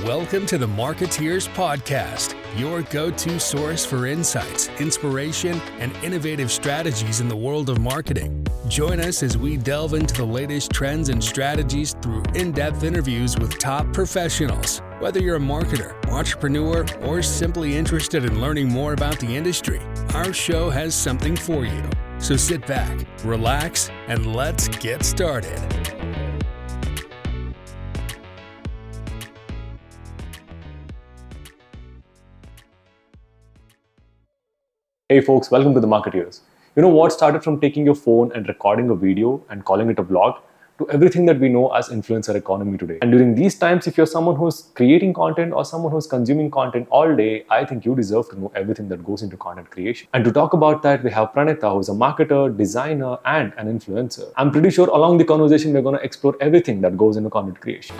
Welcome to the Marketeers Podcast, your go to source for insights, inspiration, and innovative strategies in the world of marketing. Join us as we delve into the latest trends and strategies through in depth interviews with top professionals. Whether you're a marketer, entrepreneur, or simply interested in learning more about the industry, our show has something for you. So sit back, relax, and let's get started. Hey folks, welcome to the Marketeers. You know what started from taking your phone and recording a video and calling it a vlog to everything that we know as influencer economy today. And during these times, if you're someone who's creating content or someone who's consuming content all day, I think you deserve to know everything that goes into content creation. And to talk about that, we have Pranita, who's a marketer, designer, and an influencer. I'm pretty sure along the conversation, we're going to explore everything that goes into content creation.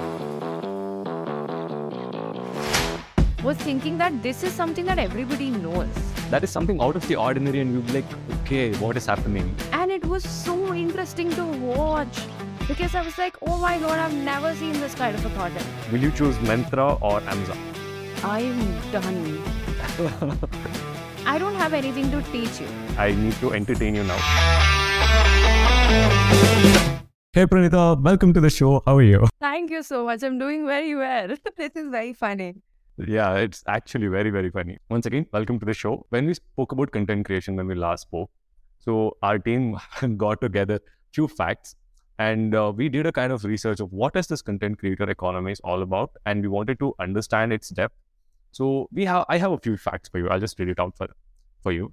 was thinking that this is something that everybody knows. That is something out of the ordinary, and you'd be like, okay, what is happening? And it was so interesting to watch because I was like, oh my god, I've never seen this kind of a content. Will you choose Myntra or Amazon? I'm done. I don't have anything to teach you. I need to entertain you now. Hey Pranita, welcome to the show. How are you? Thank you so much. I'm doing very well. this is very funny. Yeah, it's actually very, very funny. Once again, welcome to the show. When we spoke about content creation when we last spoke, so our team got together few facts and uh, we did a kind of research of what is this content creator economy is all about and we wanted to understand its depth. So we have i have a few facts for you. I'll just read it out for, for you.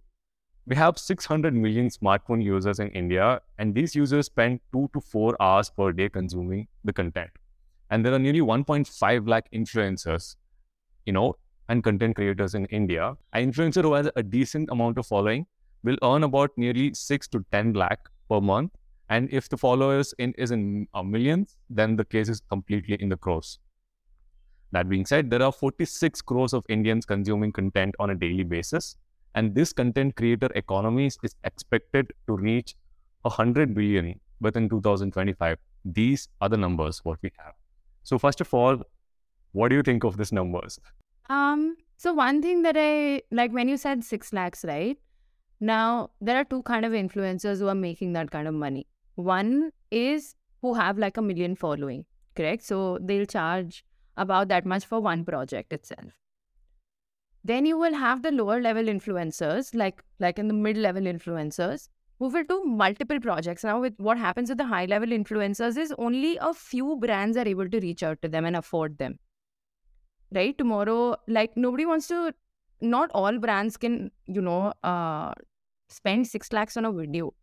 We have 600 million smartphone users in india and these users spend 2 to 4 hours per day consuming the content. And there are nearly 1.5 lakh influencers you know and content creators in india an influencer who has a decent amount of following will earn about nearly 6 to 10 lakh per month and if the followers in is in uh, millions, then the case is completely in the crores. That being said, there are 46 crores of Indians consuming content on a daily basis. And this content creator economy is expected to reach 100 billion within 2025. These are the numbers what we have. So first of all, what do you think of these numbers? Um, so one thing that I like when you said six lakhs, right? Now there are two kind of influencers who are making that kind of money. One is who have like a million following, correct? So they'll charge about that much for one project itself. Then you will have the lower level influencers, like like in the mid level influencers, who will do multiple projects. Now, with what happens with the high level influencers is only a few brands are able to reach out to them and afford them. Right? Tomorrow, like nobody wants to. Not all brands can, you know, uh, spend six lakhs on a video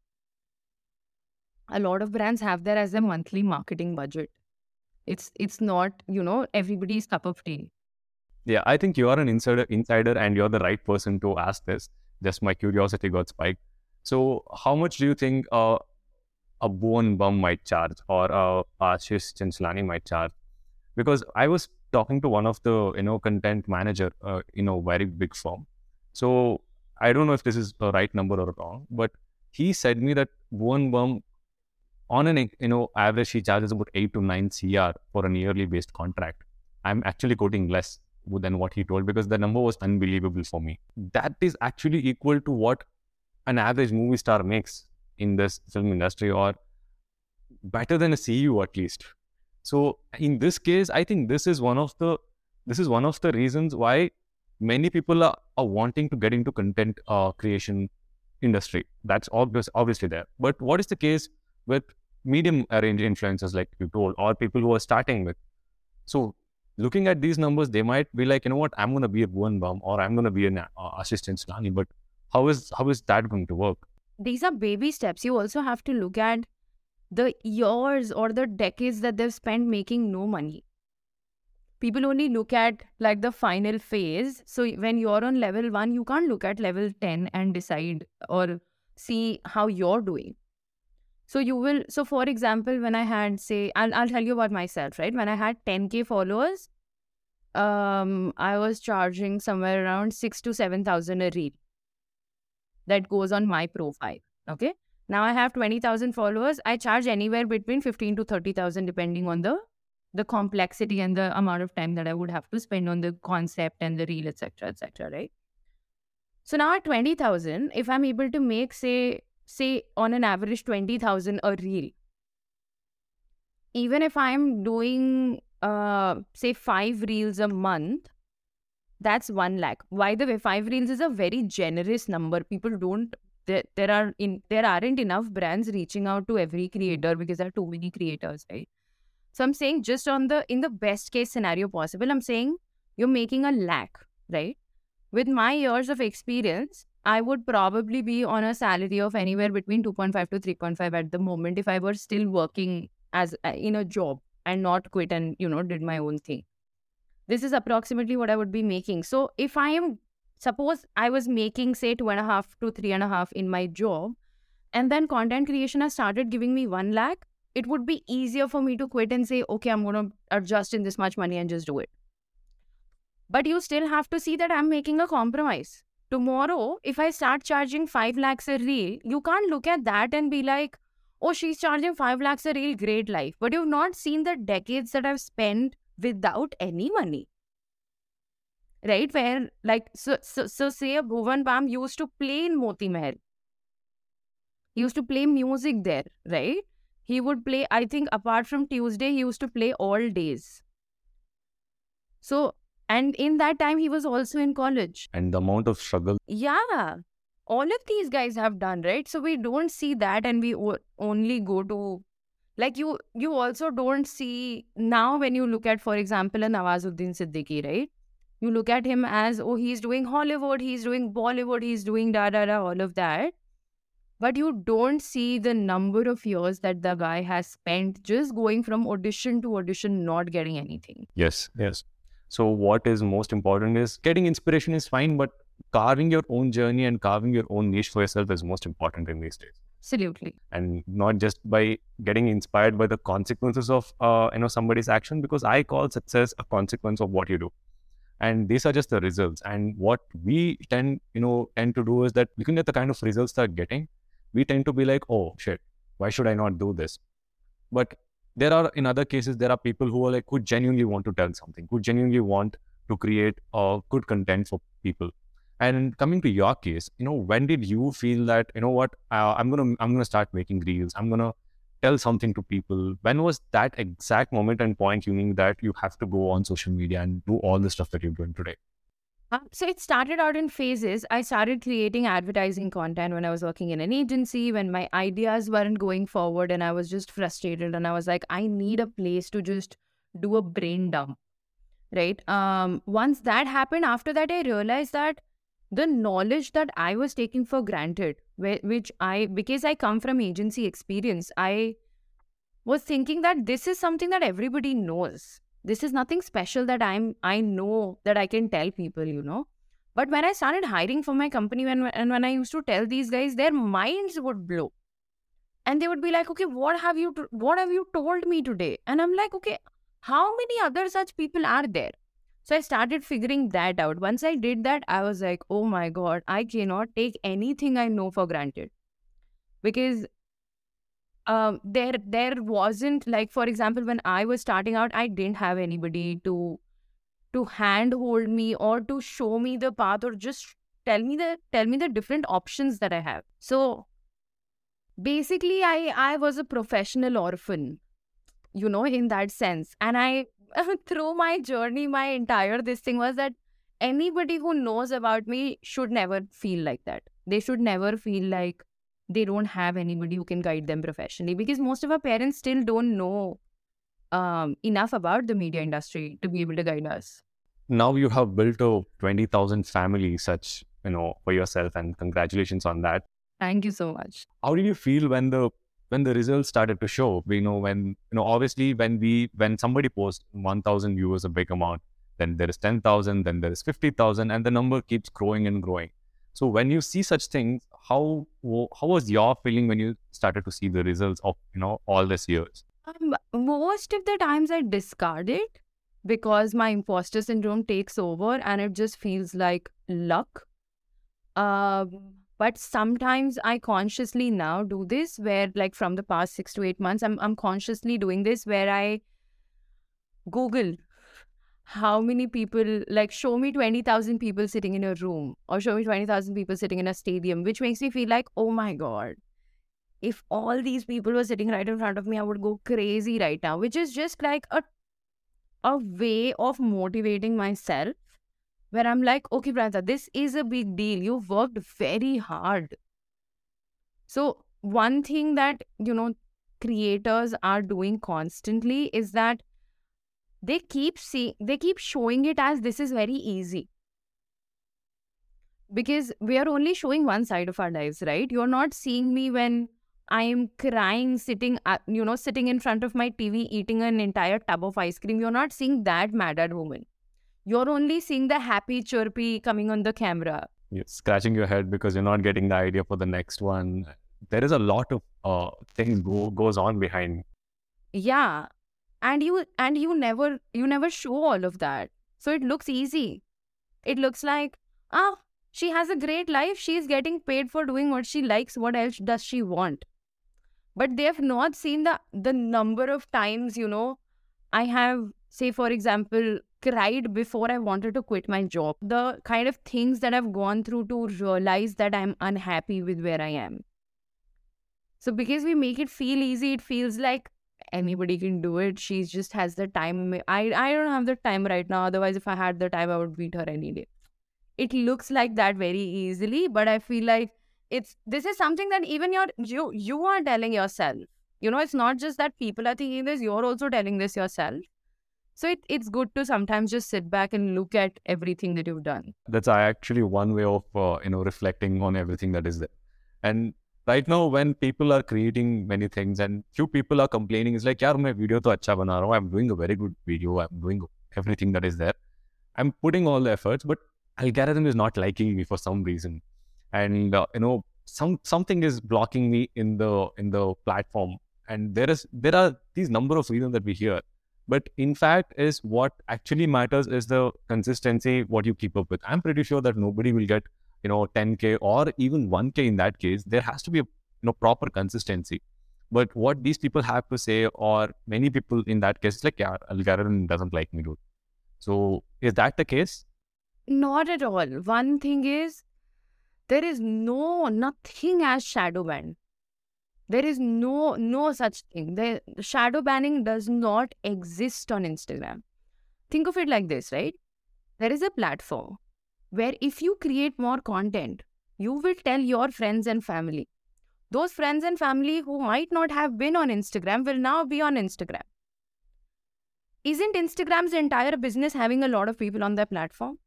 a lot of brands have that as a monthly marketing budget. It's it's not, you know, everybody's cup of tea. Yeah, I think you are an insider insider and you're the right person to ask this. Just my curiosity got spiked. So how much do you think uh, a Bhuvan Bam might charge or uh, Ashish Chanchlani might charge? Because I was talking to one of the you know content manager uh, you know very big firm. So I don't know if this is the right number or wrong, but he said me that Bhuvan Bam on an you know average he charges about 8 to 9 cr for a yearly based contract. I'm actually quoting less than what he told because the number was unbelievable for me. That is actually equal to what an average movie star makes in this film industry or better than a ceo at least so in this case i think this is one of the this is one of the reasons why many people are, are wanting to get into content uh, creation industry that's obvious obviously there but what is the case with medium range influencers, like you told, or people who are starting with. So looking at these numbers, they might be like, you know what, I'm going to be a Bhuvan Bam or I'm going to be an uh, Ashish Chanchlani, but how is how is that going to work? These are baby steps. You also have to look at the years or the decades that they've spent making no money. People only look at like the final phase. So when you're on level one, you can't look at level 10 and decide or see how you're doing so you will, so for example, when I had say, I'll, I'll tell you about myself, right? When I had 10K followers, um, I was charging somewhere around six to 7,000 a reel that goes on my profile. Okay. Now I have 20,000 followers. I charge anywhere between 15 to 30,000 depending on the the complexity and the amount of time that I would have to spend on the concept and the reel, etc., etc. right? So now at 20,000, if I'm able to make, say, say on an average 20,000 a reel, even if I'm doing, uh, say, five reels a month, that's one lakh. By the way, five reels is a very generous number. People don't there, there are in there aren't enough brands reaching out to every creator because there are too many creators, right? So I'm saying just on the in the best case scenario possible, I'm saying you're making a lakh, right? With my years of experience, I would probably be on a salary of anywhere between 2.5 to 3.5 at the moment if I were still working as uh, in a job and not quit and you know did my own thing this is approximately what I would be making. So if I am, suppose I was making say two and a half to three and a half in my job, and then content creation has started giving me one lakh, it would be easier for me to quit and say, okay, I'm going to adjust in this much money and just do it. But you still have to see that I'm making a compromise. Tomorrow, if I start charging 5 lakhs a reel, you can't look at that and be like, oh, she's charging 5 lakhs a reel, great life. But you've not seen the decades that I've spent without any money. Right? Where, like, so, so, so say a Bhuvan Bam used to play in Moti Mahal. He used to play music there, right? He would play, I think, apart from Tuesday, he used to play all days. So, and in that time, he was also in college. And the amount of struggle. Yeah. All of these guys have done, right? So we don't see that and we o- only go to like you you also don't see now when you look at for example a Nawazuddin Siddiqui right you look at him as oh he's doing Hollywood he's doing Bollywood he's doing da da da all of that. But you don't see the number of years that the guy has spent just going from audition to audition not getting anything. Yes. Yes. So what is most important is getting inspiration is fine but carving your own journey and carving your own niche for yourself is most important in these days. Absolutely. And not just by getting inspired by the consequences of uh, you know somebody's action, because I call success a consequence of what you do. And these are just the results. And what we tend, you know, tend to do is that looking at the kind of results they're getting, we tend to be like, oh shit, why should I not do this? But there are in other cases, there are people who are like who genuinely want to tell something, who genuinely want to create uh, good content for people and coming to your case, you know, when did you feel that you know what uh, I'm gonna I'm gonna start making reels? I'm gonna tell something to people. When was that exact moment and point you knew that you have to go on social media and do all the stuff that you're doing today? Uh, so it started out in phases. I started creating advertising content when I was working in an agency, when my ideas weren't going forward and I was just frustrated and I was like, I need a place to just do a brain dump. Right. Um, once that happened, after that, I realized that the knowledge that I was taking for granted, which I, because I come from agency experience, I was thinking that this is something that everybody knows. This is nothing special that I'm, I know that I can tell people, you know. But when I started hiring for my company, when and when I used to tell these guys, their minds would blow, and they would be like, "Okay, what have you, what have you told me today?" And I'm like, "Okay, how many other such people are there?" So I started figuring that out. Once I did that, I was like, oh my God, I cannot take anything I know for granted. Because um, there there wasn't like for example when I was starting out, I didn't have anybody to to handhold me or to show me the path or just tell me the tell me the different options that I have. So basically I I was a professional orphan, you know, in that sense. And I through my journey, my entire this thing was that anybody who knows about me should never feel like that. They should never feel like they don't have anybody who can guide them professionally because most of our parents still don't know um, enough about the media industry to be able to guide us. Now you have built a 20,000 family such, you know, for yourself and congratulations on that. Thank you so much. How did you feel when the when the results started to show we know when you know obviously when we when somebody posts 1000 viewers a big amount then there is 10000 then there is 50000 and the number keeps growing and growing. So when you see such things how how was your feeling when you started to see the results of you know all these years? Um, most of the times i discard it because my imposter syndrome takes over and it just feels like luck. Um but sometimes i consciously now do this where like from the past 6 to 8 months i'm i'm consciously doing this where i Google how many people, like, show me 20,000 people sitting in a room or show me 20,000 people sitting in a stadium, which makes me feel like, oh my God, if all these people were sitting right in front of me, I would go crazy right now, which is just like a a way of motivating myself where I'm like, okay, Pranita, this is a big deal. You've worked very hard. So, one thing that, you know, creators are doing constantly is that they keep seeing, they keep showing it as this is very easy. Because we are only showing one side of our lives, right? You're not seeing me when I am crying, sitting, uh, you know, sitting in front of my TV, eating an entire tub of ice cream. You're not seeing that Mad Ad Woman. You're only seeing the happy, chirpy coming on the camera. You're scratching your head because you're not getting the idea for the next one. There is a lot of uh, things go goes on behind. Yeah, and you and you never you never show all of that, so it looks easy. It looks like ah, she has a great life. She's getting paid for doing what she likes. What else does she want? but they have not seen the the number of times you know i have say for example cried before i wanted to quit my job. The kind of things that i've gone through to realize that i'm unhappy with where i am. So because we make it feel easy it feels like anybody can do it. She just has the time. I i don't have the time right now. Otherwise if i had the time i would beat her any day. It looks like that very easily but i feel like it's this is something that even your you you are telling yourself. You know it's not just that people are thinking this you're also telling this yourself so it, it's good to sometimes just sit back and look at everything that you've done. That's actually one way of uh, you know reflecting on everything that is there. And right now when people are creating many things and few people are complaining it's like yaar main video to acha bana i'm doing a very good video. I'm doing everything that is there. I'm putting all the efforts but algorithm is not liking me for some reason. And uh, you know some something is blocking me in the in the platform. And there is there are these number of reasons that we hear but in fact is what actually matters is the consistency what you keep up with. I'm pretty sure that nobody will get you know 10k or even 1k in that case. There has to be a you know proper consistency. But what these people have to say or many people in that case is like yeah algorithm doesn't like me dude. So is that the case? Not at all. One thing is there is no nothing as shadow ban there is no no such thing. The shadow banning does not exist on instagram. Think of it like this right? There is a platform where if you create more content you will tell your friends and family. Those friends and family who might not have been on instagram will now be on instagram. Isn't instagram's entire business having a lot of people on their platform?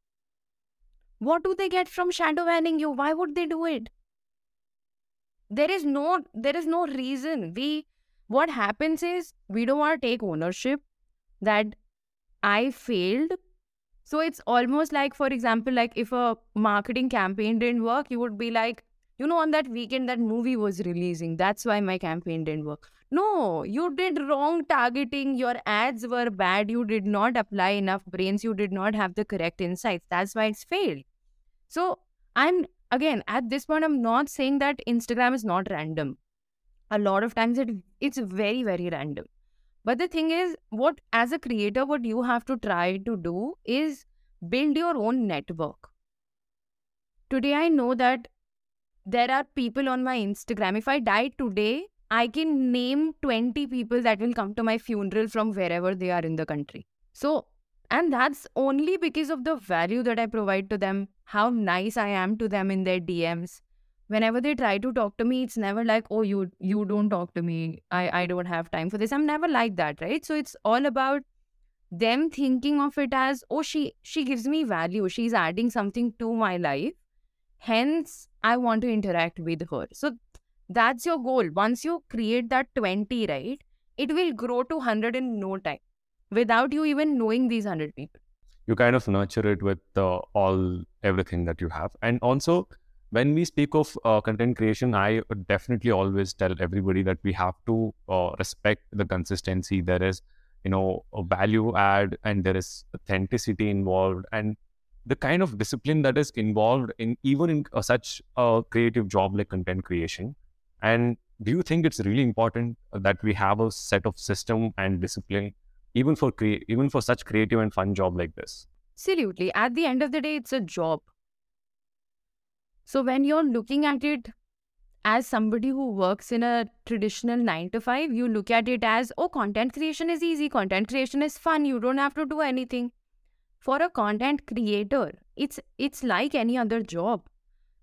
What do they get from shadow banning you? Why would they do it? There is no there is no reason. We what happens is we don't want to take ownership that I failed. So it's almost like, for example, like if a marketing campaign didn't work, you would be like, you know, on that weekend that movie was releasing. That's why my campaign didn't work. No, you did wrong targeting. Your ads were bad. You did not apply enough brains. You did not have the correct insights. That's why it's failed. So I'm again at this point, I'm not saying that Instagram is not random. A lot of times it it's very, very random. But the thing is, what as a creator, what you have to try to do is build your own network. Today I know that there are people on my Instagram. If I die today, I can name 20 people that will come to my funeral from wherever they are in the country. So and that's only because of the value that I provide to them, how nice I am to them in their DMs. Whenever they try to talk to me, it's never like, oh, you you don't talk to me. I, I don't have time for this. I'm never like that, right? So it's all about them thinking of it as, oh, she she gives me value. She's adding something to my life. Hence, I want to interact with her. So that's your goal. Once you create that 20, right, it will grow to 100 in no time without you even knowing these 100 people. You kind of nurture it with uh, all everything that you have. And also when we speak of uh, content creation i definitely always tell everybody that we have to uh, respect the consistency. There is you know a value add and there is authenticity involved. And the kind of discipline that is involved in even in uh, such a creative job like content creation. And do you think it's really important that we have a set of system and discipline even for crea- even for such creative and fun job like this? Absolutely. At the end of the day, it's a job. So when you're looking at it as somebody who works in a traditional nine to five, you look at it as, oh, content creation is easy, content creation is fun, you don't have to do anything. For a content creator, it's it's like any other job.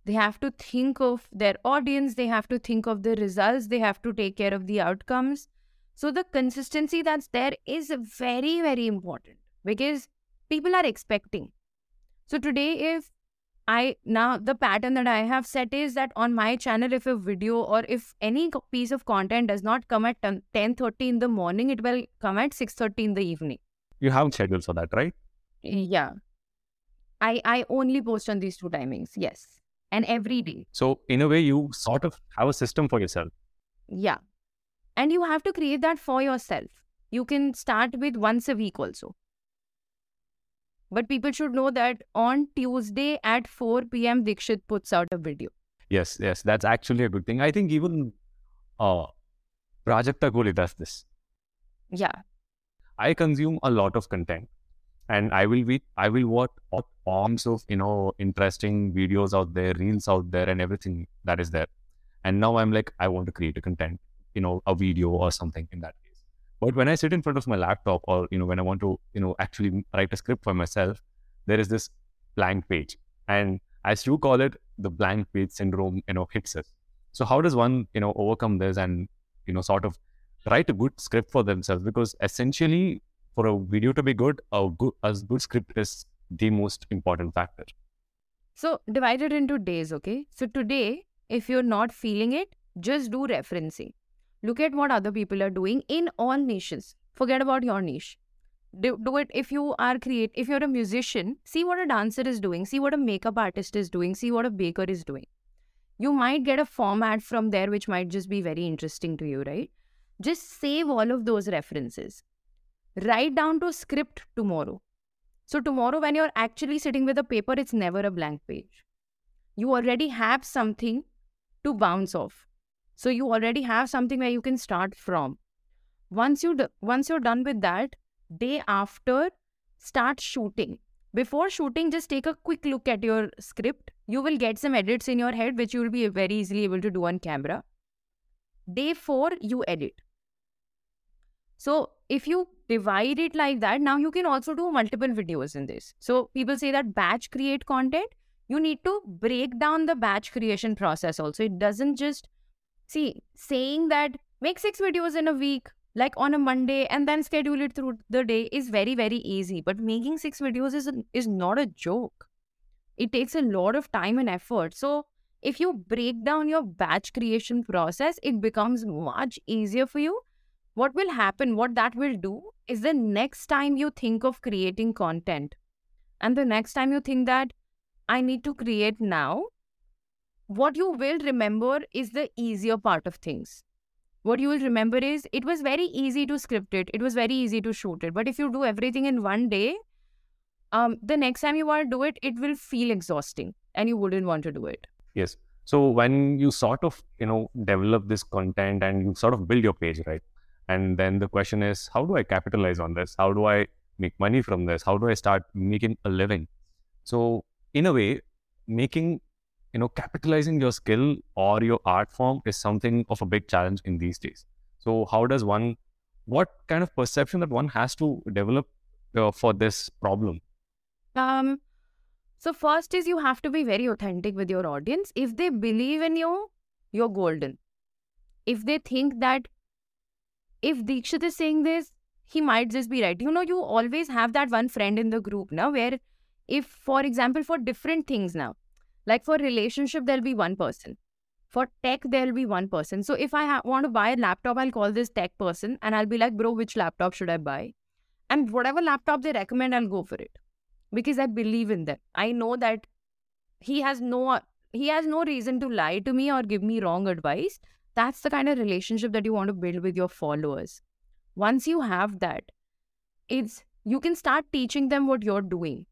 They have to think of their audience, they have to think of the results, they have to take care of the outcomes. So the consistency that's there is very, very important because people are expecting. So today, if I now the pattern that I have set is that on my channel, if a video or if any piece of content does not come at 10 30 in the morning, it will come at 6 30 in the evening. You have schedules for that, right? Yeah. I I only post on these two timings. Yes. And every day. So in a way, you sort of have a system for yourself. Yeah. And you have to create that for yourself. You can start with once a week also. But people should know that on Tuesday at 4 p.m., Deekshith puts out a video. Yes, yes, that's actually a good thing. I think even uh, Prajakta Koli does this. Yeah. I consume a lot of content, and I will be I will watch all forms of you know interesting videos out there, reels out there, and everything that is there. And now I'm like, I want to create a content, you know, a video or something in that case. But when I sit in front of my laptop, or you know, when I want to you know actually write a script for myself, there is this blank page, and as you call it, the blank page syndrome, you know, hits us. So how does one you know overcome this and you know sort of write a good script for themselves because essentially for a video to be good a good a good script is the most important factor So divide it into days, okay? So today, if you're not feeling it, just do referencing. Look at what other people are doing in all niches. Forget about your niche. Do, do it if you are create if you're a musician, see what a dancer is doing, see what a makeup artist is doing, see what a baker is doing. You might get a format from there which might just be very interesting to you, right? Just save all of those references. Write down to script tomorrow. So tomorrow, when you're actually sitting with a paper, it's never a blank page. You already have something to bounce off. So you already have something where you can start from. Once you d- once you're done with that, day after, start shooting. Before shooting, just take a quick look at your script. You will get some edits in your head, which you will be very easily able to do on camera. Day four, you edit. So if you divide it like that, now you can also do multiple videos in this. So people say that batch create content. You need to break down the batch creation process also. It doesn't just see saying that make six videos in a week, like on a Monday, and then schedule it through the day is very, very easy. But making six videos is, is not a joke. It takes a lot of time and effort. So if you break down your batch creation process, it becomes much easier for you what will happen, what that will do is the next time you think of creating content, and the next time you think that I need to create now, what you will remember is the easier part of things. What you will remember is it was very easy to script it, it was very easy to shoot it. But if you do everything in one day, um, the next time you want to do it, it will feel exhausting and you wouldn't want to do it. yes so when you sort of you know develop this content and you sort of build your page right and then the question is how do i capitalize on this how do i make money from this how do i start making a living so in a way making you know capitalizing your skill or your art form is something of a big challenge in these days so how does one what kind of perception that one has to develop uh, for this problem Um, so first is you have to be very authentic with your audience. If they believe in you, you're golden. If they think that if Deekshith is saying this, he might just be right. You know, you always have that one friend in the group now where if, for example, for different things now, like for relationship, there'll be one person. For tech, there'll be one person. So if I ha- want to buy a laptop, I'll call this tech person and I'll be like, bro, which laptop should I buy? And whatever laptop they recommend, I'll go for it because I believe in them. I know that he has no he has no reason to lie to me or give me wrong advice. That's the kind of relationship that you want to build with your followers. Once you have that, it's you can start teaching them what you're doing,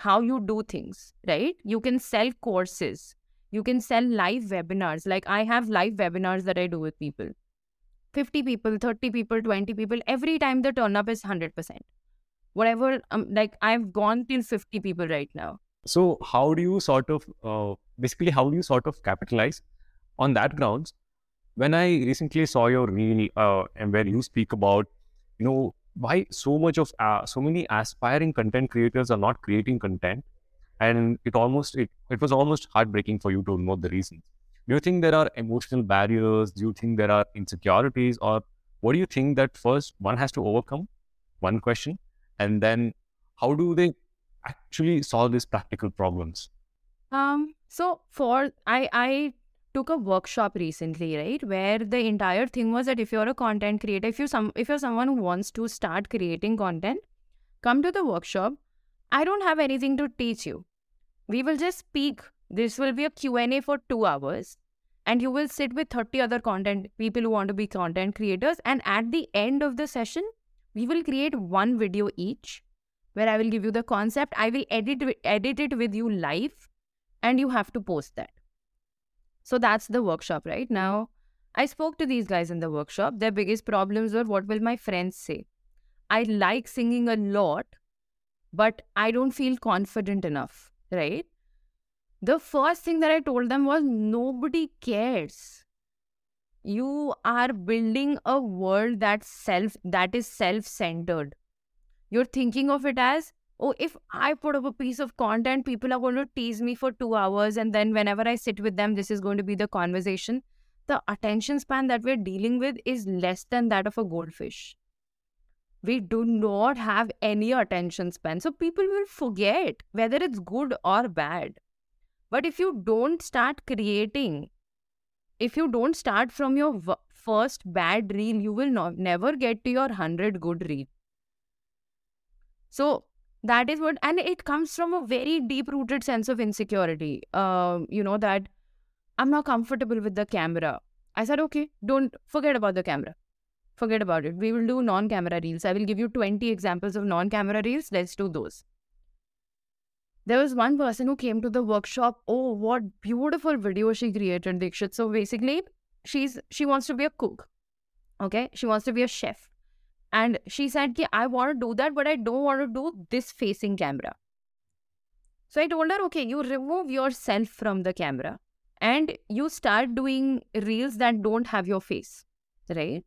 how you do things, right? You can sell courses, you can sell live webinars. Like I have live webinars that I do with people. 50 people, 30 people, 20 people, every time the turn up is 100%. Whatever, um, like I've gone till 50 people right now. So how do you sort of, uh, basically, how do you sort of capitalize on that grounds? When I recently saw your reel uh, and where you speak about, you know, why so much of uh, so many aspiring content creators are not creating content, and it almost it, it was almost heartbreaking for you to know the reasons. Do you think there are emotional barriers? Do you think there are insecurities, or what do you think that first one has to overcome? One question, and then how do they actually solve these practical problems? Um, so for I I took a workshop recently, right, where the entire thing was that if you're a content creator, if you some if you're someone who wants to start creating content, come to the workshop. I don't have anything to teach you. We will just speak. This will be a Q&A for 2 hours and you will sit with 30 other content people who want to be content creators and at the end of the session, we will create one video each where I will give you the concept. I will edit edit it with you live and you have to post that. So that's the workshop, right? Now, I spoke to these guys in the workshop. Their biggest problems were what will my friends say? I like singing a lot, but I don't feel confident enough, right? The first thing that I told them was nobody cares. You are building a world that's self that is self-centered. You're thinking of it as oh, if I put up a piece of content, people are going to tease me for two hours. And then whenever I sit with them, this is going to be the conversation. The attention span that we're dealing with is less than that of a goldfish. We do not have any attention span. So people will forget whether it's good or bad. But if you don't start creating, if you don't start from your v- first bad reel, you will not, never get to your 100 good reel. So that is what and it comes from a very deep rooted sense of insecurity. Uh, you know that i'm not comfortable with the camera. I said okay don't forget about the camera. Forget about it. We will do non camera reels. I will give you 20 examples of non camera reels. Let's do those. There was one person who came to the workshop. Oh what beautiful video she created Deekshith. So basically she's she wants to be a cook okay? She wants to be a chef and she said, Ki, I want to do that, but I don't want to do this facing camera. So I told her, okay, you remove yourself from the camera and you start doing reels that don't have your face, right?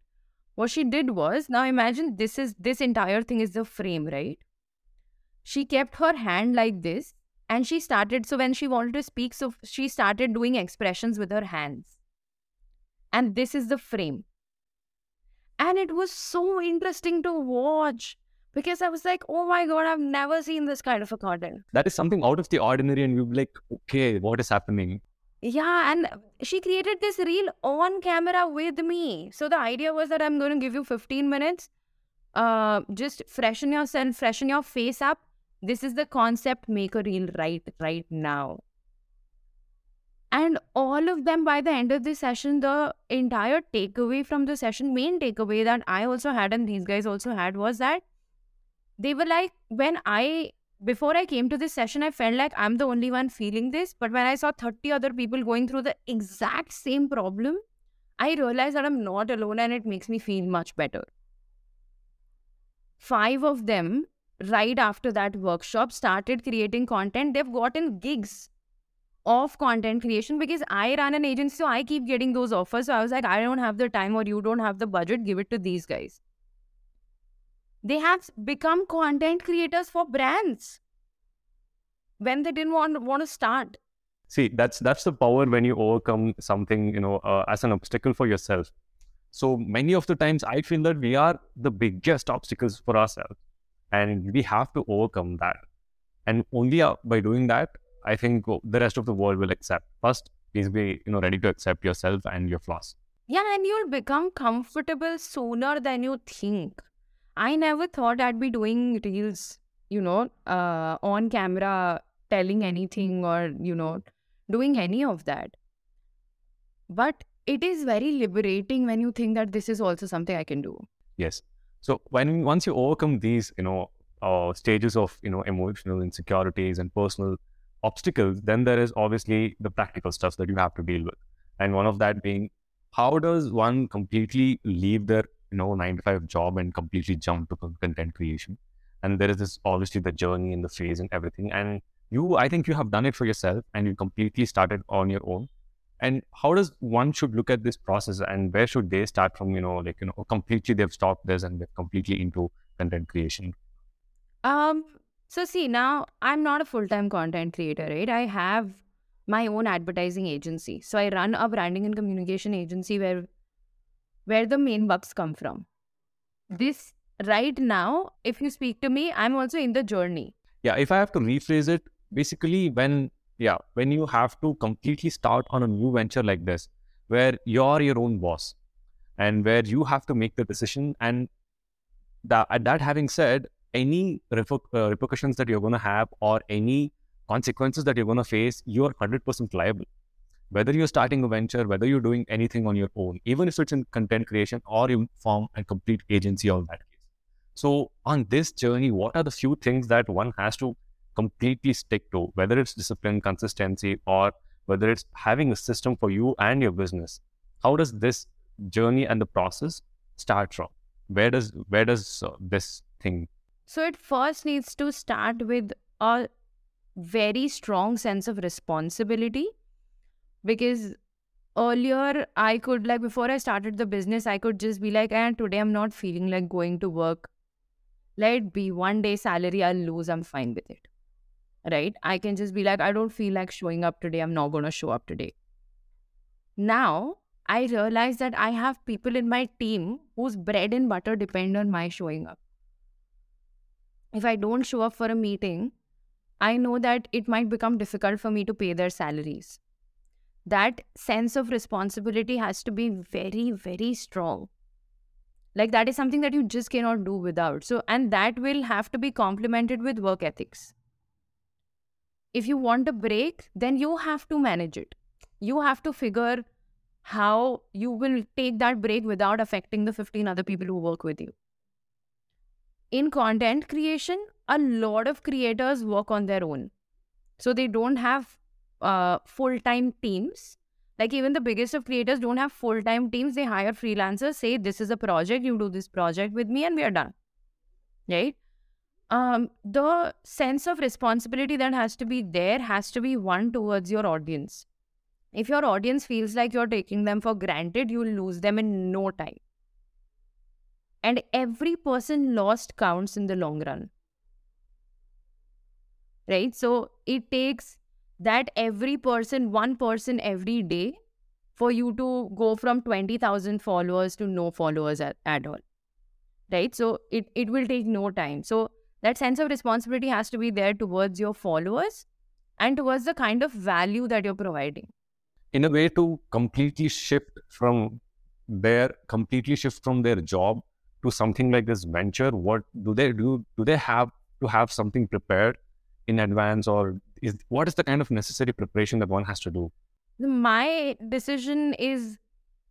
What she did was, now imagine this is this entire thing is the frame, right? She kept her hand like this and she started, so when she wanted to speak, so she started doing expressions with her hands. And this is the frame. And it was so interesting to watch because I was like, oh my God, I've never seen this kind of a content. That is something out of the ordinary, and you're like, okay, what is happening? Yeah, and she created this reel on camera with me. So the idea was that I'm going to give you 15 minutes. Uh, just freshen yourself, freshen your face up. This is the concept. Make a reel right right now. And all of them, by the end of the session, the entire takeaway from the session, main takeaway that I also had and these guys also had was that they were like, when I, before I came to this session, I felt like I'm the only one feeling this. But when I saw 30 other people going through the exact same problem, I realized that I'm not alone and it makes me feel much better. Five of them, right after that workshop, started creating content. They've gotten gigs of content creation because I run an agency, so I keep getting those offers. So I was like, I don't have the time or you don't have the budget, give it to these guys. They have become content creators for brands when they didn't want, want to start. See, that's that's the power when you overcome something, you know, uh, as an obstacle for yourself. So many of the times, I feel that we are the biggest obstacles for ourselves, and we have to overcome that. And only uh, by doing that, I think the rest of the world will accept. First, please be you know ready to accept yourself and your flaws. Yeah, and you'll become comfortable sooner than you think. I never thought I'd be doing reels, you know, uh, on camera, telling anything or you know, doing any of that. But it is very liberating when you think that this is also something I can do. Yes. So when once you overcome these, you know, uh, stages of you know emotional insecurities and personal obstacles, then there is obviously the practical stuff that you have to deal with. And one of that being how does one completely leave their you know nine to five job and completely jump to content creation? And there is this obviously the journey and the phase and everything. And you, I think you have done it for yourself and you completely started on your own. And how does one should look at this process and where should they start from? You know, like you know, completely they've stopped this and they're completely into content creation. Um, so see, now I'm not a full-time content creator, right? I have my own advertising agency. So I run a branding and communication agency where where the main bucks come from. This right now, if you speak to me, I'm also in the journey. Yeah, if I have to rephrase it, basically when yeah, when you have to completely start on a new venture like this, where you're your own boss and where you have to make the decision and that, that having said, any uh, repercussions that you're going to have or any consequences that you're going to face, you're 100% liable. Whether you're starting a venture, whether you're doing anything on your own, even if it's in content creation or you form a complete agency or that. So, on this journey, what are the few things that one has to completely stick to, whether it's discipline, consistency, or whether it's having a system for you and your business? How does this journey and the process start from? Where does where does uh, this thing? So it first needs to start with a very strong sense of responsibility because earlier I could like before I started the business I could just be like and today I'm not feeling like going to work. Let it be one day salary I'll lose I'm fine with it. Right? I can just be like I don't feel like showing up today I'm not going to show up today. Now I realize that I have people in my team whose bread and butter depend on my showing up if I don't show up for a meeting I know that it might become difficult for me to pay their salaries. That sense of responsibility has to be very, very strong. Like, that is something that you just cannot do without. So, and that will have to be complemented with work ethics. If you want a break, then you have to manage it. You have to figure how you will take that break without affecting the 15 other people who work with you. In content creation, a lot of creators work on their own. So they don't have uh, full time teams. Like even the biggest of creators don't have full time teams. They hire freelancers, say, This is a project, you do this project with me, and we are done. Right? Um, the sense of responsibility that has to be there has to be one towards your audience. If your audience feels like you're taking them for granted, you'll lose them in no time. And every person lost counts in the long run right? So it takes that every person, one person every day, for you to go from 20,000 followers to no followers at, at all, right? So it, it will take no time. So that sense of responsibility has to be there towards your followers and towards the kind of value that you're providing. In a way, to completely shift from their completely shift from their job to something like this venture, what do they do? Do they have to have something prepared in advance or is what is the kind of necessary preparation that one has to do my decision is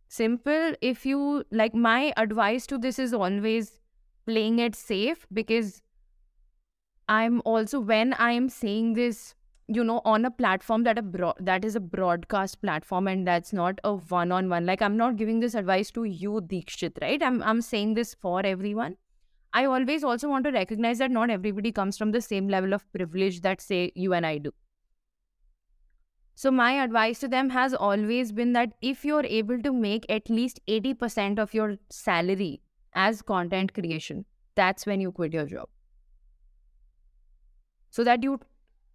simple if you like my advice to this is always playing it safe because i'm also when i'm saying this you know on a platform that a bro- that is a broadcast platform and that's not a one on one like i'm not giving this advice to you Deekshith right i'm i'm saying this for everyone I always also want to recognize that not everybody comes from the same level of privilege that, say, you and I do. So, my advice to them has always been that if you're able to make at least 80% of your salary as content creation, that's when you quit your job. So that you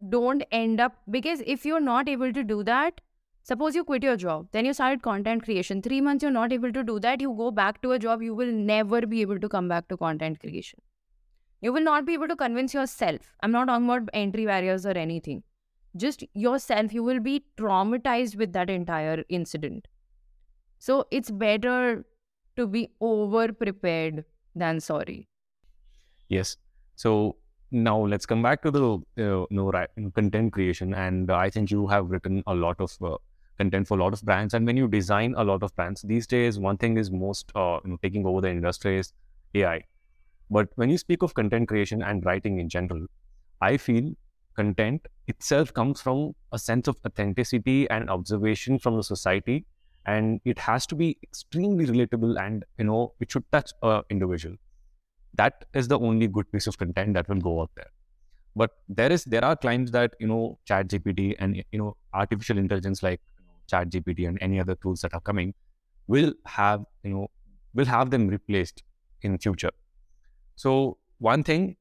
don't end up, because if you're not able to do that, Suppose you quit your job, then you started content creation. Three months, you're not able to do that. You go back to a job, you will never be able to come back to content creation. You will not be able to convince yourself. I'm not talking about entry barriers or anything. Just yourself, you will be traumatized with that entire incident. So it's better to be over prepared than sorry. Yes. So now let's come back to the uh, you know, content creation, and I think you have written a lot of uh, content for a lot of brands. And when you design a lot of brands these days, one thing is most uh, you know, taking over the industry is AI. But when you speak of content creation and writing in general, I feel content itself comes from a sense of authenticity and observation from the society and it has to be extremely relatable and you know it should touch a individual that is the only good piece of content that will go out there. But there is there are clients that you know chat gpt and you know artificial intelligence like chat gpt and any other tools that are coming will have you know will have them replaced in future. So one thing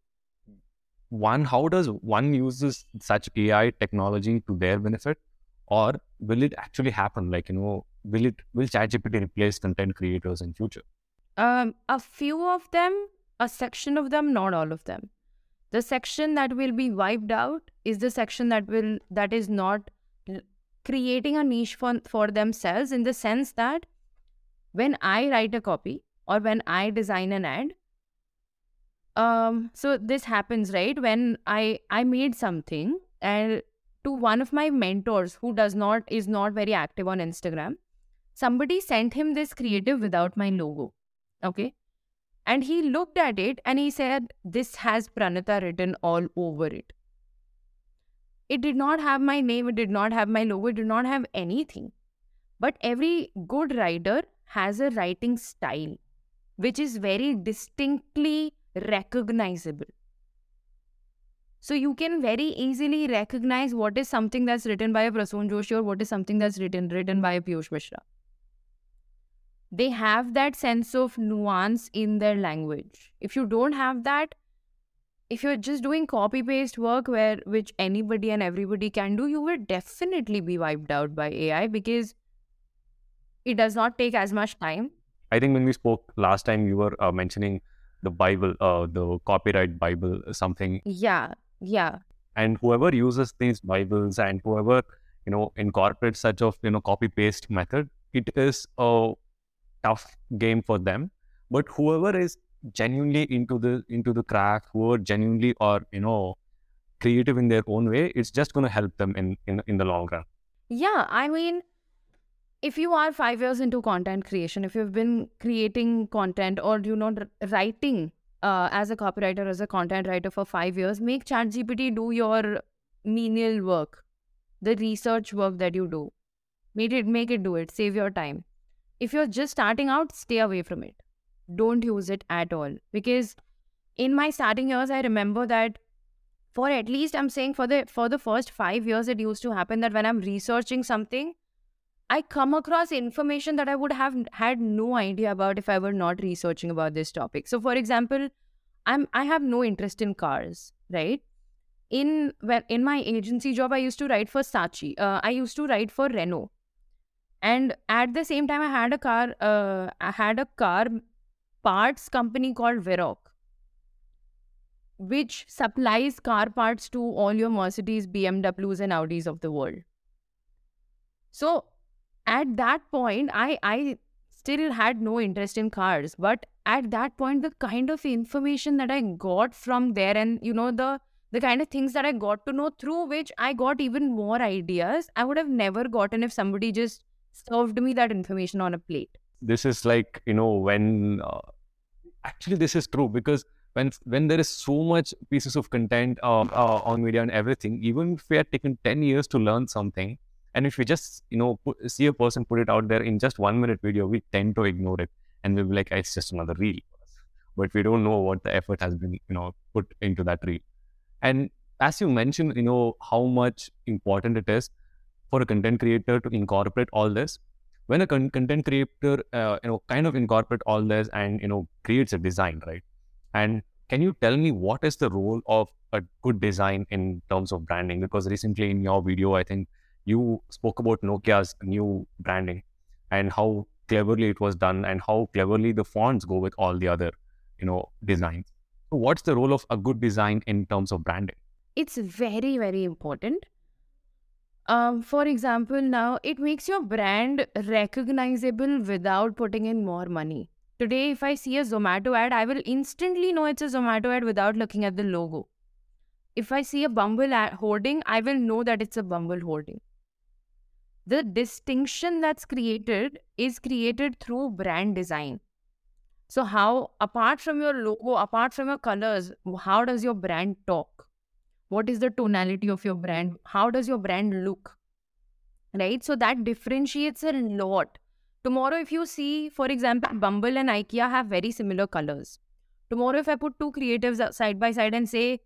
one how does one uses such ai technology to their benefit? Or will it actually happen? Like you know will it will ChatGPT replace content creators in future? Um, a few of them, a section of them, not all of them. The section that will be wiped out is the section that will that is not creating a niche for, for themselves in the sense that when I write a copy or when I design an ad, um, so this happens right when I I made something and to one of my mentors who does not is not very active on Instagram somebody sent him this creative without my logo. Okay. And he looked at it and he said, This has Pranita written all over it. It did not have my name, it did not have my logo, it did not have anything. But every good writer has a writing style which is very distinctly recognizable. So you can very easily recognize what is something that's written by a Prasoon Joshi or what is something that's written written by a Piyush Mishra they have that sense of nuance in their language. If you don't have that, if you're just doing copy paste work where which anybody and everybody can do, you will definitely be wiped out by AI because it does not take as much time. I think when we spoke last time, you were uh, mentioning the Bible, uh, the copyright Bible, something. Yeah, yeah. And whoever uses these Bibles and whoever you know incorporates such of you know copy paste method, it is a tough game for them. But whoever is genuinely into the into the craft, whoever genuinely are you know creative in their own way, it's just going to help them in, in in the long run. Yeah, I mean, if you are five years into content creation, if you've been creating content or you know writing uh, as a copywriter, as a content writer for five years, make ChatGPT do your menial work, the research work that you do. Make it make it do it. Save your time if you're just starting out, stay away from it. Don't use it at all. Because in my starting years, I remember that for at least I'm saying for the for the first five years, it used to happen that when I'm researching something, I come across information that I would have had no idea about if I were not researching about this topic. So, for example, I'm I have no interest in cars, right? In well, in my agency job, I used to write for Saatchi. Uh, I used to write for Renault and at the same time i had a car uh, i had a car parts company called Varroc which supplies car parts to all your mercedes bmws and audis of the world. So at that point i i still had no interest in cars but at that point the kind of information that i got from there and you know the the kind of things that i got to know through which i got even more ideas i would have never gotten if somebody just served me that information on a plate. This is like, you know, when uh, actually this is true because when when there is so much pieces of content uh, uh, on media and everything, even if we had taken 10 years to learn something, and if we just, you know, put, see a person put it out there in just one minute video, we tend to ignore it and we'll be like, it's just another reel. But we don't know what the effort has been, you know, put into that reel. And as you mentioned, you know, how much important it is for a content creator to incorporate all this. When a con- content creator uh, you know kind of incorporate all this and you know creates a design right? And can you tell me what is the role of a good design in terms of branding? Because recently in your video i think you spoke about nokia's new branding and how cleverly it was done and how cleverly the fonts go with all the other you know designs. So what's the role of a good design in terms of branding? It's very very important um, for example, now it makes your brand recognizable without putting in more money. Today, if I see a Zomato ad, I will instantly know it's a Zomato ad without looking at the logo. If I see a Bumble ad hoarding, I will know that it's a Bumble hoarding. The distinction that's created is created through brand design. So, how, apart from your logo, apart from your colors, how does your brand talk? What is the tonality of your brand how does your brand look right so that differentiates a lot Tomorrow, if you see, for example, Bumble and IKEA have very similar colors. Tomorrow, if I put two creatives side by side and say,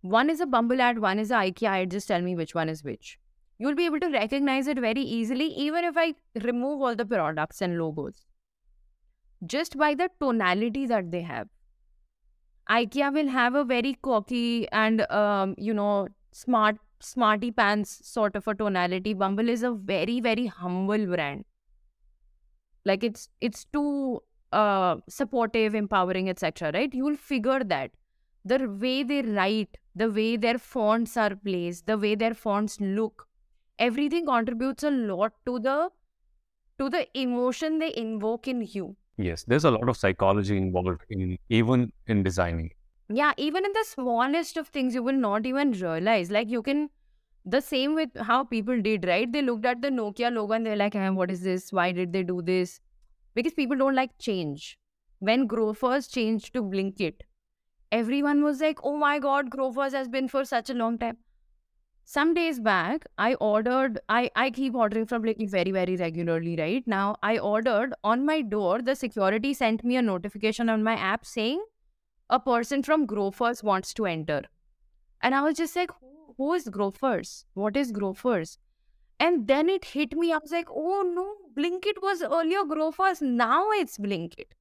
one is a Bumble ad, one is a IKEA ad, just tell me which one is which. You'll be able to recognize it very easily, even if I remove all the products and logos. Just by the tonality that they have. IKEA will have a very cocky and, um, you know, smart, smarty pants sort of a tonality. Bumble is a very, very humble brand. Like it's it's too uh, supportive, empowering, etc. Right? You will figure that the way they write, the way their fonts are placed, the way their fonts look, everything contributes a lot to the to the emotion they invoke in you. Yes, there's a lot of psychology involved in even in designing. Yeah, even in the smallest of things, you will not even realize. Like you can, the same with how people did, right? They looked at the Nokia logo and they're like, hey, "What is this? Why did they do this?" Because people don't like change. When Grofers changed to Blinkit, everyone was like, "Oh my God, Grofers has been for such a long time." Some days back i ordered i i keep ordering from like very very regularly right? Now i ordered on my door the security sent me a notification on my app saying a person from grofers wants to enter. And i was just like who, who is grofers? What is grofers? And then it hit me. I was like oh no blinkit was earlier grofers. Now it's blinkit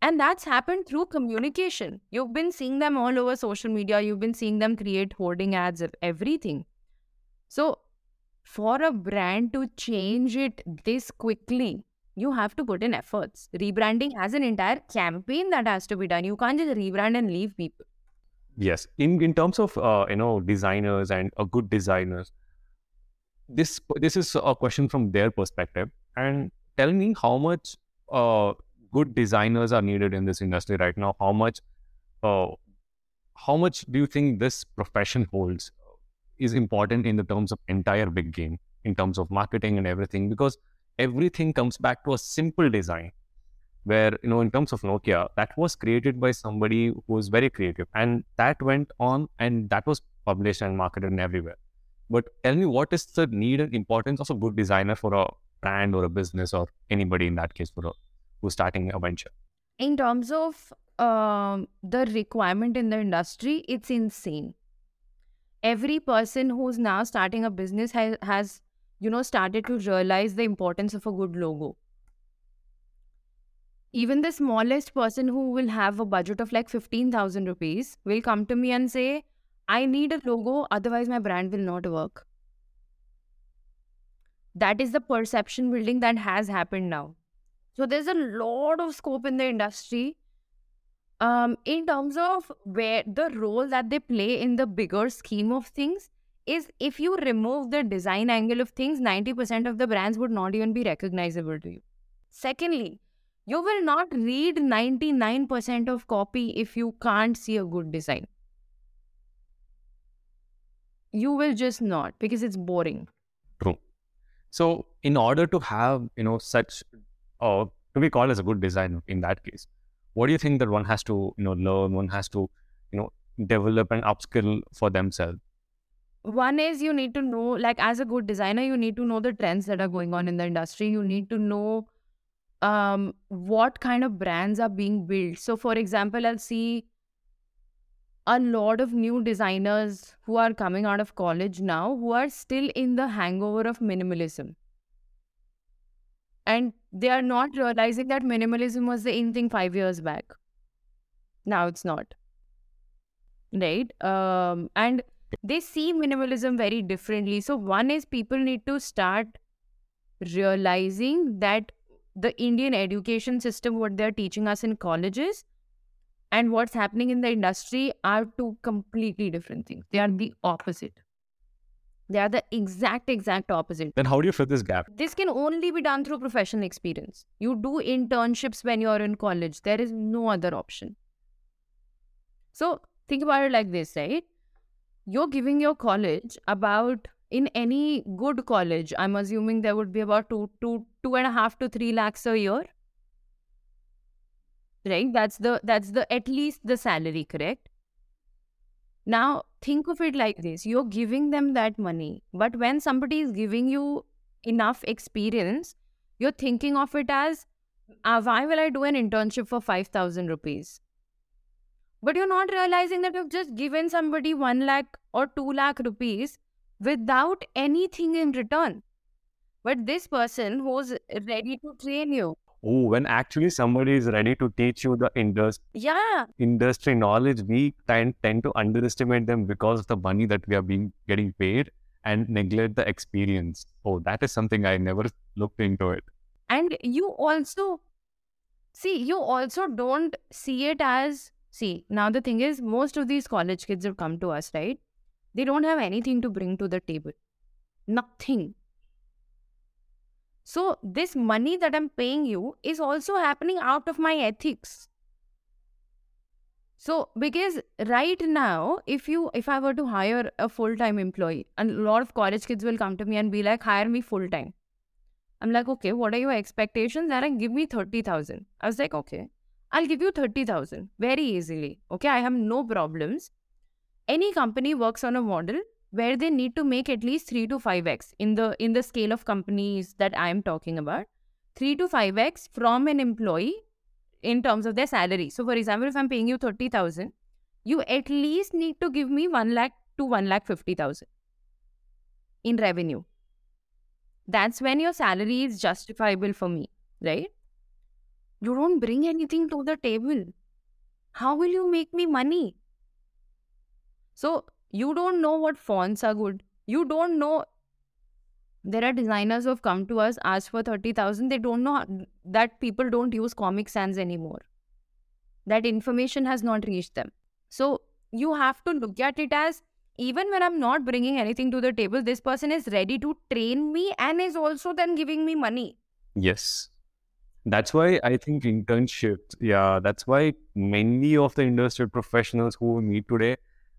and that's happened through communication. You've been seeing them all over social media. You've been seeing them create hoarding ads of everything. So, for a brand to change it this quickly, you have to put in efforts. Rebranding has an entire campaign that has to be done. You can't just rebrand and leave people. Yes, in in terms of uh, you know designers and a good designers, this this is a question from their perspective. And tell me how much uh, good designers are needed in this industry right now. How much uh, how much do you think this profession holds is important in the terms of entire big game in terms of marketing and everything? Because everything comes back to a simple design where you know in terms of nokia that was created by somebody who was very creative and that went on and that was published and marketed and everywhere. But tell me what is the need and importance of a good designer for a brand or a business or anybody in that case for a who's starting a venture? In terms of um, the requirement in the industry, it's insane. Every person who's now starting a business has, has you know, started to realize the importance of a good logo. Even the smallest person who will have a budget of like 15,000 rupees will come to me and say, I need a logo, otherwise, my brand will not work. That is the perception building that has happened now. So there's a lot of scope in the industry um, in terms of where the role that they play in the bigger scheme of things is if you remove the design angle of things, 90% of the brands would not even be recognizable to you. Secondly, you will not read 99% of copy if you can't see a good design. You will just not because it's boring. True. So, in order to have you know such or to be called as a good designer in that case what do you think that one has to you know learn one has to you know develop and upskill for themselves? One is you need to know like as a good designer you need to know the trends that are going on in the industry. You need to know um, what kind of brands are being built. So for example i'll see a lot of new designers who are coming out of college now who are still in the hangover of minimalism and they are not realizing that minimalism was the in thing five years back. Now it's not. Right? Um, and they see minimalism very differently. So, one is people need to start realizing that the Indian education system, what they're teaching us in colleges, and what's happening in the industry are two completely different things. They are the opposite. They are the exact, exact opposite. Then how do you fill this gap? This can only be done through professional experience. You do internships when you're in college. There is no other option. So think about it like this, right? You're giving your college about in any good college, I'm assuming there would be about two, two, two and a half to three lakhs a year. Right? That's the that's the at least the salary, correct? Now, think of it like this you're giving them that money, but when somebody is giving you enough experience, You're thinking of it as, uh, why will I do an internship for 5,000 rupees? But you're not realizing that you've just given somebody 1 lakh or 2 lakh rupees without anything in return. But this person who's ready to train you. Oh, when actually somebody is ready to teach you the industry, Yeah. industry knowledge, we tend, tend to underestimate them because of the money that we are being getting paid and neglect the experience. Oh, that is something I never looked into it. And you also see, you also don't see it as see, now the thing is, most of these college kids have come to us, right? They don't have anything to bring to the table. Nothing. So, this money that I'm paying you is also happening out of my ethics. So, because right now, if you if I were to hire a full-time employee, and a lot of college kids will come to me and be like, hire me full-time. I'm like, okay, what are your expectations? They're like, give me 30,000. I was like, okay, I'll give you 30,000 very easily. Okay, I have no problems. Any company works on a model where they need to make at least 3 to 5x in the in the scale of companies that I am talking about. 3 to 5x from an employee in terms of their salary. So, for example, if I'm paying you 30,000, you at least need to give me 1 lakh to 1 lakh 50,000 in revenue. That's when your salary is justifiable for me, right? You don't bring anything to the table. How will you make me money? So, you don't know what fonts are good. You don't know. There are designers who have come to us, asked for 30,000. They don't know that people don't use Comic Sans anymore. That information has not reached them. So, you have to look at it as even when I'm not bringing anything to the table, this person is ready to train me and is also then giving me money. Yes. That's why I think internships, yeah, that's why many of the industrial professionals who we meet today,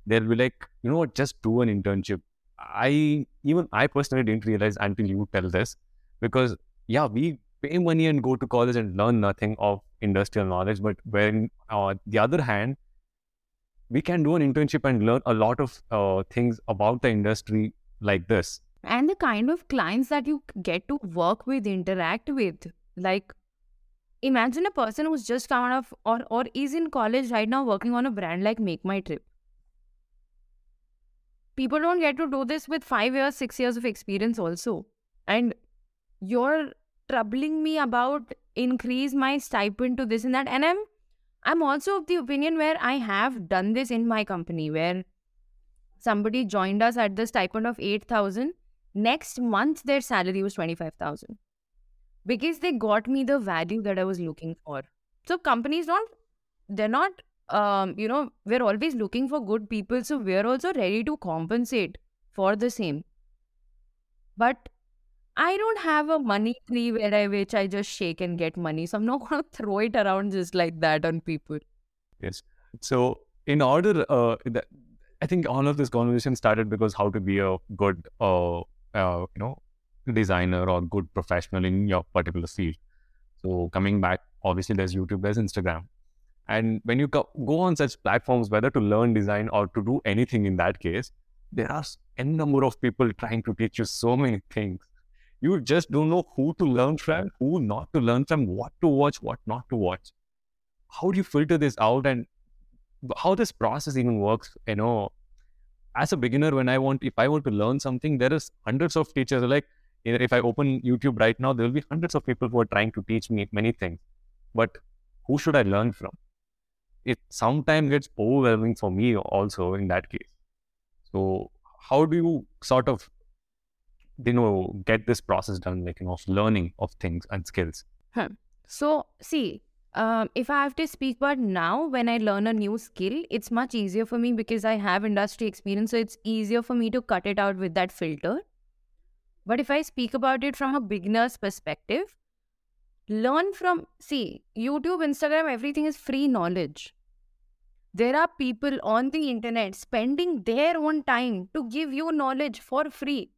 they'll be like, you know what, just do an internship. I, even I personally didn't realize until you tell this because, yeah, we pay money and go to college and learn nothing of industrial knowledge. But when, uh, the other hand, we can do an internship and learn a lot of uh, things about the industry like this. and the kind of clients that you get to work with interact with like imagine a person who's just kind of or or is in college right now working on a brand like make my trip people don't get to do this with 5 years 6 years of experience also. And you're troubling me about increase my stipend to this and that. And i'm i'm also of the opinion where i have done this in my company where somebody joined us at the stipend of 8000 next month their salary was 25000 because they got me the value that i was looking for. So companies don't they're not um, you know we're always looking for good people so we're also ready to compensate for the same but i don't have a money tree where i which i just shake and get money so i'm not to throw it around just like that on people Yes. So, in order, uh, that, I think all of this conversation started because how to be a good, uh, uh, you know, designer or good professional in your particular field. So, coming back, obviously, there's YouTube, there's Instagram, and when you go, on such platforms, whether to learn design or to do anything in that case, there are n number of people trying to teach you so many things. You just don't know who to learn from, who not to learn from, what to watch, what not to watch. How do you filter this out and how this process even works you know? As a beginner when i want if i want to learn something there is hundreds of teachers like if i open youtube right now there will be hundreds of people who are trying to teach me many things. But who should i learn from it sometimes gets overwhelming for me also in that case so how do you sort of you know get this process done like you know of learning of things and skills So, see, um, if I have to speak about now, when I learn a new skill, it's much easier for me because I have industry experience. So, it's easier for me to cut it out with that filter. But if I speak about it from a beginner's perspective, learn from, see, YouTube, Instagram, everything is free knowledge. There are people on the internet spending their own time to give you knowledge for free.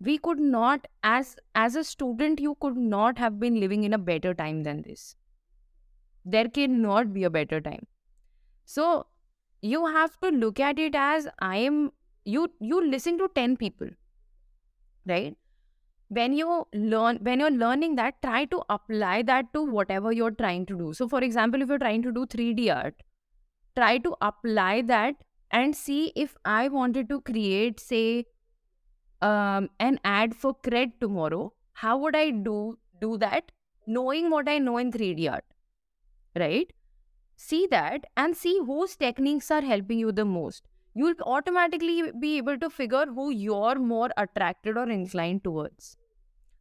We could not as as a student you could not have been living in a better time than this. There cannot be a better time. So you have to look at it as i am you you listen to 10 people right when you learn when you're learning that try to apply that to whatever you're trying to do. So for example if you're trying to do 3d art try to apply that and see if i wanted to create say um, an ad for cred tomorrow how would i do do that? Knowing what i know in 3d art right? See that and see whose techniques are helping you the most you'll automatically be able to figure who you're more attracted or inclined towards.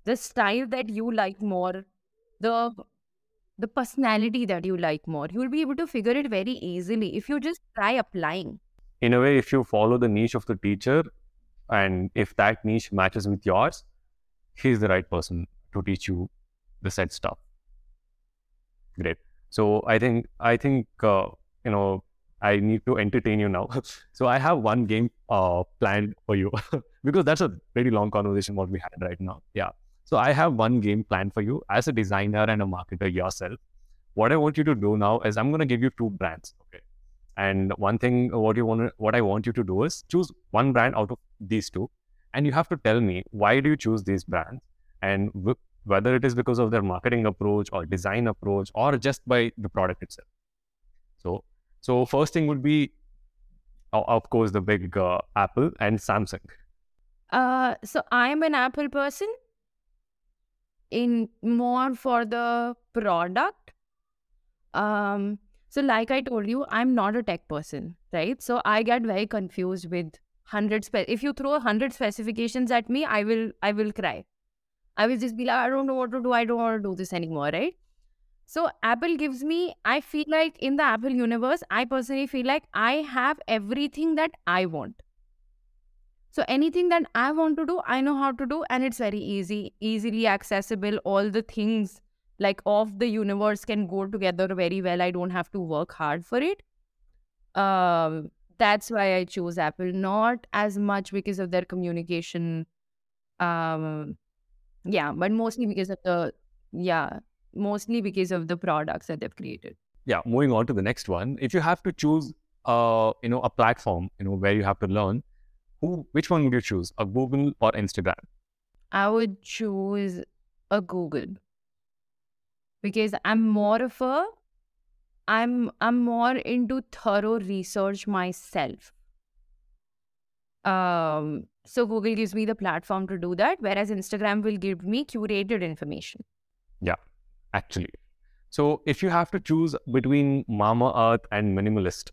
The style that you like more the the personality that you like more. You'll be able to figure it very easily if you just try applying. In a way if you follow the niche of the teacher and if that niche matches with yours he's the right person to teach you the said stuff. Great. So i think i think uh, you know I need to entertain you now. so I have one game uh, planned for you because that's a pretty long conversation what we had right now. Yeah. So I have one game planned for you as a designer and a marketer yourself. What I want you to do now is I'm going to give you two brands. Okay. And one thing what you want what I want you to do is choose one brand out of these two, and you have to tell me why do you choose these brands and w- whether it is because of their marketing approach or design approach or just by the product itself. So so first thing would be, of course, the big uh, Apple and Samsung. Uh, so I'm an Apple person. In more for the product. Um, so like I told you, I'm not a tech person, right? So I get very confused with hundred spe- if you throw hundred specifications at me, I will I will cry. I will just be like, I don't know what to do. I don't want to do this anymore, right? So Apple gives me, I feel like in the Apple universe, I personally feel like I have everything that I want. So anything that I want to do, I know how to do, and it's very easy, easily accessible. All the things like of the universe can go together very well. I don't have to work hard for it. Um, that's why I chose Apple, not as much because of their communication. Um, yeah, but mostly because of the yeah mostly because of the products that they've created. Yeah, moving on to the next one. If you have to choose, uh, you know, a platform, you know, where you have to learn, who, which one would you choose, a Google or Instagram? I would choose a Google because I'm more of a, I'm I'm more into thorough research myself. Um, so Google gives me the platform to do that, whereas Instagram will give me curated information. Yeah, actually. So if you have to choose between Mamaearth and Minimalist,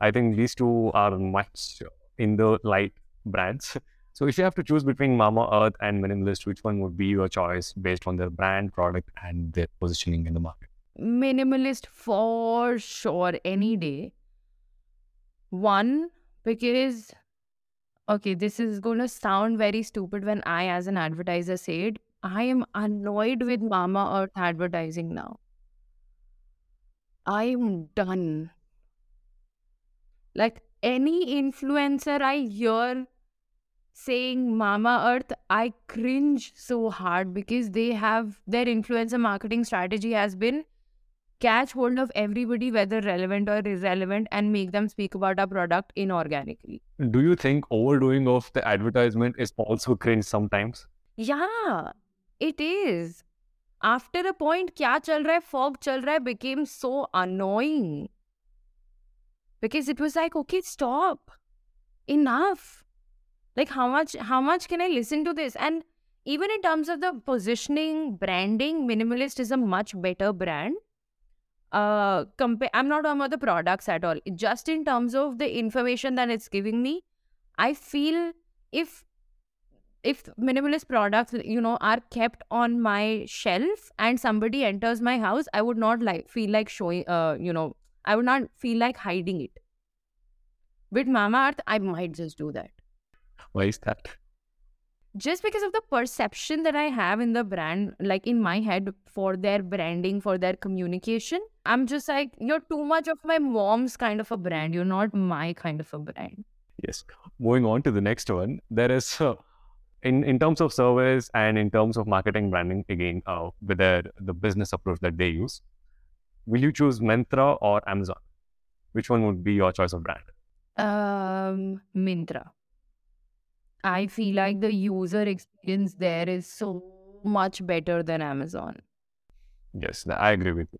I think these two are much in the light brands. So if you have to choose between Mamaearth and Minimalist, which one would be your choice based on their brand, product, and their positioning in the market? Minimalist for sure, any day. One, because, okay, this is going to sound very stupid when I, as an advertiser, say it, I am annoyed with Mamaearth advertising now. I am done. Like any influencer I hear saying Mamaearth, I cringe so hard because they have their influencer marketing strategy has been catch hold of everybody, whether relevant or irrelevant, and make them speak about our product inorganically. Do you think overdoing of the advertisement is also cringe sometimes? Yeah, it is. After a point, kya chal raha hai, Fogg chal raha became so annoying. Because it was like, okay, stop. Enough. Like how much how much can I listen to this? And even in terms of the positioning, branding, minimalist is a much better brand. Uh I'm not talking about the products at all. Just in terms of the information that it's giving me, I feel if if minimalist products you know are kept on my shelf and somebody enters my house i would not like feel like showing uh you know i would not feel like hiding it. With Mamaearth i might just do that. Why is that? Just because of the perception that i have in the brand like in my head for their branding for their communication i'm just like you're too much of my mom's kind of a brand. You're not my kind of a brand. Yes. Moving on to the next one. There is uh, in, in terms of service and in terms of marketing branding, again, uh, with their, the business approach that they use, will you choose Myntra or Amazon? Which one would be your choice of brand? Um, Myntra. I feel like the user experience there is so much better than Amazon. Yes, I agree with you.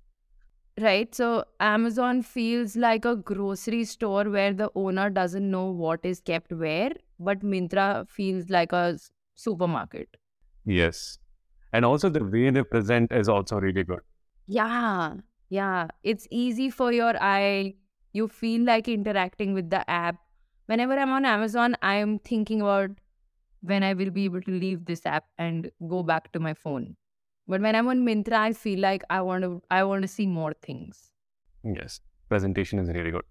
Right? So Amazon feels like a grocery store where the owner doesn't know what is kept where, but Myntra feels like a supermarket. Yes. And also the way they present is also really good. Yeah, yeah. It's easy for your eye. You feel like interacting with the app. Whenever I'm on Amazon, I'm thinking about when I will be able to leave this app and go back to my phone. But when I'm on Myntra, I feel like I want to I want to see more things. Yes. Presentation is really good.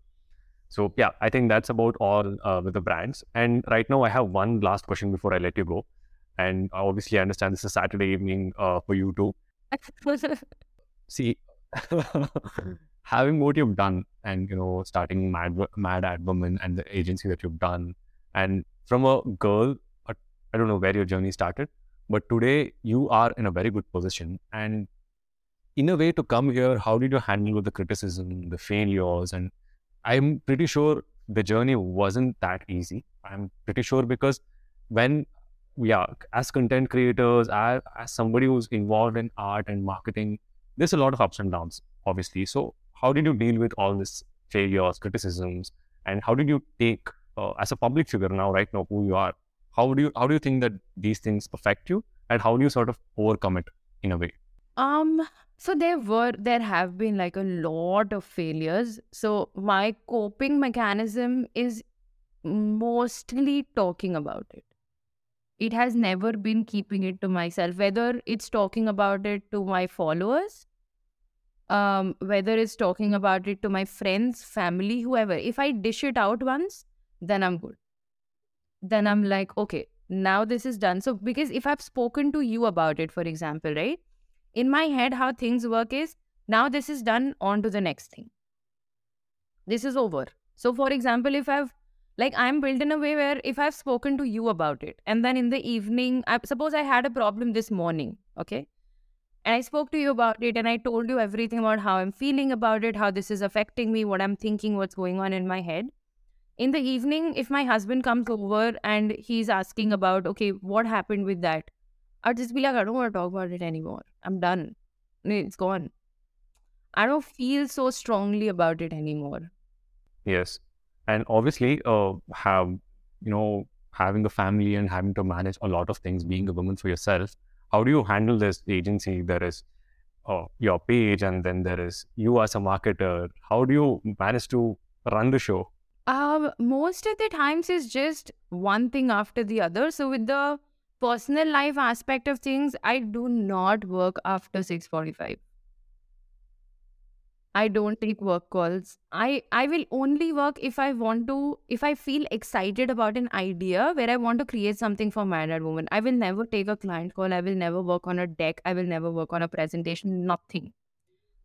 So yeah, I think that's about all uh, with the brands. And right now I have one last question before I let you go. And obviously I understand this is Saturday evening uh, for you too. See, having what you've done and you know starting Mad Mad Ad Woman and the agency that you've done, and from a girl, I don't know where your journey started, but today you are in a very good position. And in a way, to come here, how did you handle the criticism, the failures, and I'm pretty sure the journey wasn't that easy. I'm pretty sure because when are as content creators, as, as somebody who's involved in art and marketing, there's a lot of ups and downs, obviously. So, how did you deal with all this failures, criticisms, and how did you take uh, as a public figure now, right now, who you are? How do you how do you think that these things affect you, and how do you sort of overcome it in a way? Um, so there were there have been like a lot of failures. So my coping mechanism is mostly talking about it. It has never been keeping it to myself, whether it's talking about it to my followers, um, whether it's talking about it to my friends, family, whoever. If I dish it out once, then I'm good. Then I'm like, okay, now this is done. So because if I've spoken to you about it, for example, right? in my head how things work is now this is done on to the next thing this is over so for example if i've like i'm built in a way where if i've spoken to you about it and then in the evening I, suppose i had a problem this morning okay and i spoke to you about it and i told you everything about how i'm feeling about it how this is affecting me what i'm thinking what's going on in my head in the evening if my husband comes over and he's asking about okay what happened with that I'd just be like, I don't want to talk about it anymore. I'm done. It's gone. I don't feel so strongly about it anymore. Yes, and obviously, uh, have you know having a family and having to manage a lot of things, being a woman for yourself. How do you handle this agency? There is uh, your page, and then there is you as a marketer. How do you manage to run the show? Um, most of the times is just one thing after the other. So with the personal life aspect of things, I do not work after 6:45. I don't take work calls. I I will only work if I want to if I feel excited about an idea where I want to create something for Mad Ad Woman. I will never take a client call. I will never work on a deck. I will never work on a presentation. Nothing.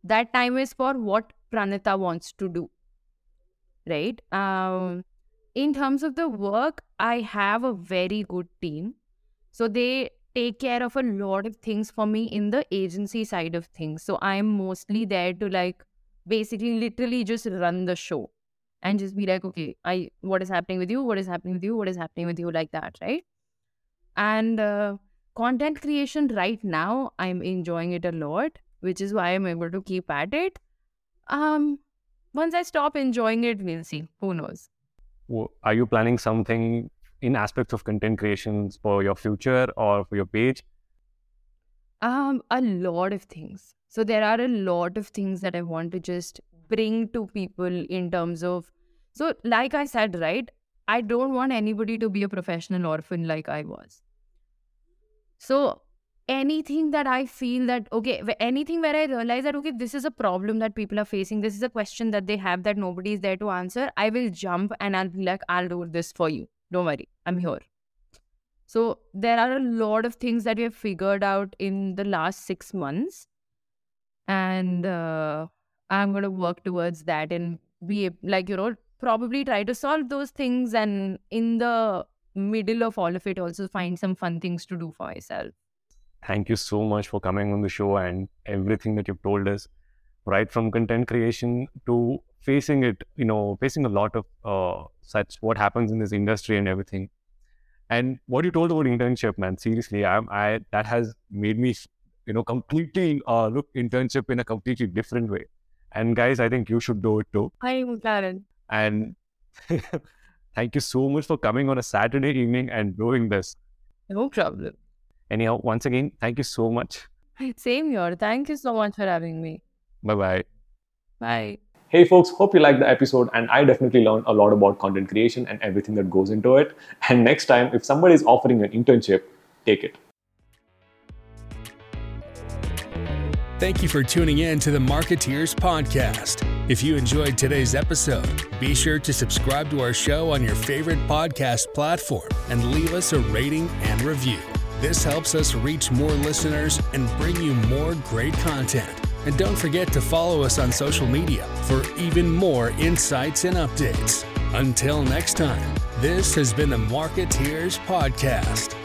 That time is for what Pranita wants to do. Right? Um in terms of the work, I have a very good team. So they take care of a lot of things for me in the agency side of things. So I'm mostly there to like basically literally just run the show and just be like, okay, I what is happening with you? What is happening with you? What is happening with you? Like that, right? And uh, content creation right now, I'm enjoying it a lot, which is why I'm able to keep at it. Um, once I stop enjoying it, we'll see. Who knows? Are you planning something in aspects of content creations for your future or for your page? Um, a lot of things. So there are a lot of things that I want to just bring to people in terms of so like I said, right? I don't want anybody to be a professional orphan like I was. So anything that I feel that okay, anything where I realize that okay, this is a problem that people are facing, this is a question that they have that nobody is there to answer, I will jump and I'll be like, I'll do this for you. Don't worry, I'm here. So there are a lot of things that we have figured out in the last six months, and uh, I'm going to work towards that and be like you know probably try to solve those things, and in the middle of all of it, also find some fun things to do for myself. Thank you so much for coming on the show and everything that you've told us, right from content creation to facing it, you know, facing a lot of uh, such what happens in this industry and everything. And what you told about internship, man, seriously, I'm, I that has made me, you know, completely uh, look internship in a completely different way. And guys, I think you should do it too. Hi, I'm Karen. And thank you so much for coming on a Saturday evening and doing this. No problem. Anyhow, once again, thank you so much. Same here. Thank you so much for having me. Bye bye. Bye. Hey folks, hope you liked the episode and I definitely learned a lot about content creation and everything that goes into it. And next time, if somebody is offering an internship, take it. Thank you for tuning in to the Marketeers Podcast. If you enjoyed today's episode, be sure to subscribe to our show on your favorite podcast platform and leave us a rating and review. This helps us reach more listeners and bring you more great content. And don't forget to follow us on social media for even more insights and updates. Until next time, this has been the Marketeers Podcast.